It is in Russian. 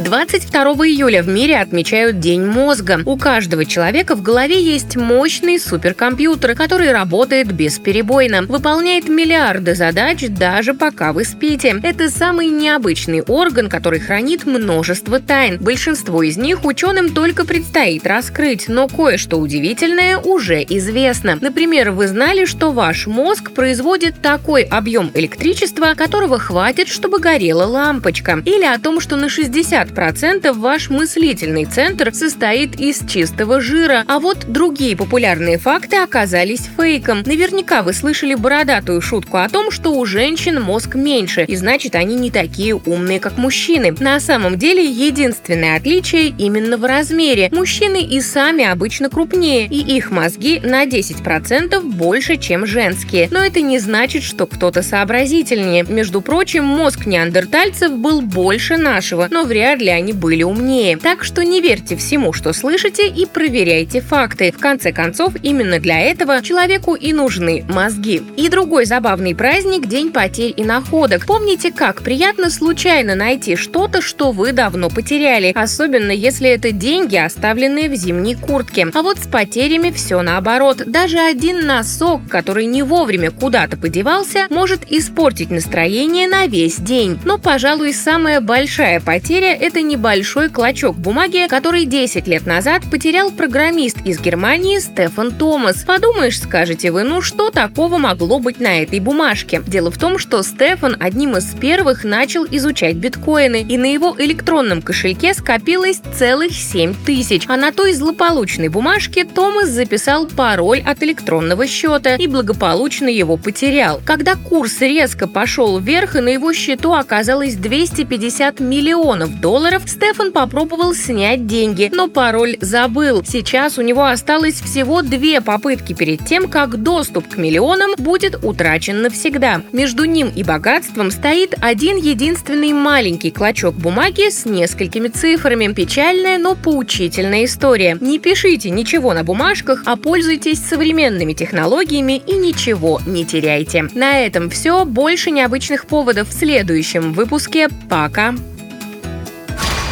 22 июля в мире отмечают День мозга. У каждого человека в голове есть мощный суперкомпьютер, который работает бесперебойно, выполняет миллиарды задач даже пока вы спите. Это самый необычный орган, который хранит множество тайн. Большинство из них ученым только предстоит раскрыть, но кое-что удивительное уже известно. Например, вы знали, что ваш мозг производит такой объем электричества, которого хватит, чтобы горела лампочка. Или о том, что на 60 50% ваш мыслительный центр состоит из чистого жира, а вот другие популярные факты оказались фейком. Наверняка вы слышали бородатую шутку о том, что у женщин мозг меньше, и значит они не такие умные, как мужчины. На самом деле единственное отличие именно в размере. Мужчины и сами обычно крупнее, и их мозги на 10% больше, чем женские. Но это не значит, что кто-то сообразительнее. Между прочим, мозг неандертальцев был больше нашего, но вряд ли они были умнее. Так что не верьте всему, что слышите, и проверяйте факты. В конце концов, именно для этого человеку и нужны мозги. И другой забавный праздник – День потерь и находок. Помните, как приятно случайно найти что-то, что вы давно потеряли, особенно если это деньги, оставленные в зимней куртке. А вот с потерями все наоборот. Даже один носок, который не вовремя куда-то подевался, может испортить настроение на весь день. Но, пожалуй, самая большая потеря – это небольшой клочок бумаги, который 10 лет назад потерял программист из Германии Стефан Томас. Подумаешь, скажете вы, ну что такого могло быть на этой бумажке? Дело в том, что Стефан одним из первых начал изучать биткоины, и на его электронном кошельке скопилось целых 7 тысяч. А на той злополучной бумажке Томас записал пароль от электронного счета и благополучно его потерял. Когда курс резко пошел вверх, и на его счету оказалось 250 миллионов долларов, долларов, Стефан попробовал снять деньги, но пароль забыл. Сейчас у него осталось всего две попытки перед тем, как доступ к миллионам будет утрачен навсегда. Между ним и богатством стоит один единственный маленький клочок бумаги с несколькими цифрами. Печальная, но поучительная история. Не пишите ничего на бумажках, а пользуйтесь современными технологиями и ничего не теряйте. На этом все. Больше необычных поводов в следующем выпуске. Пока!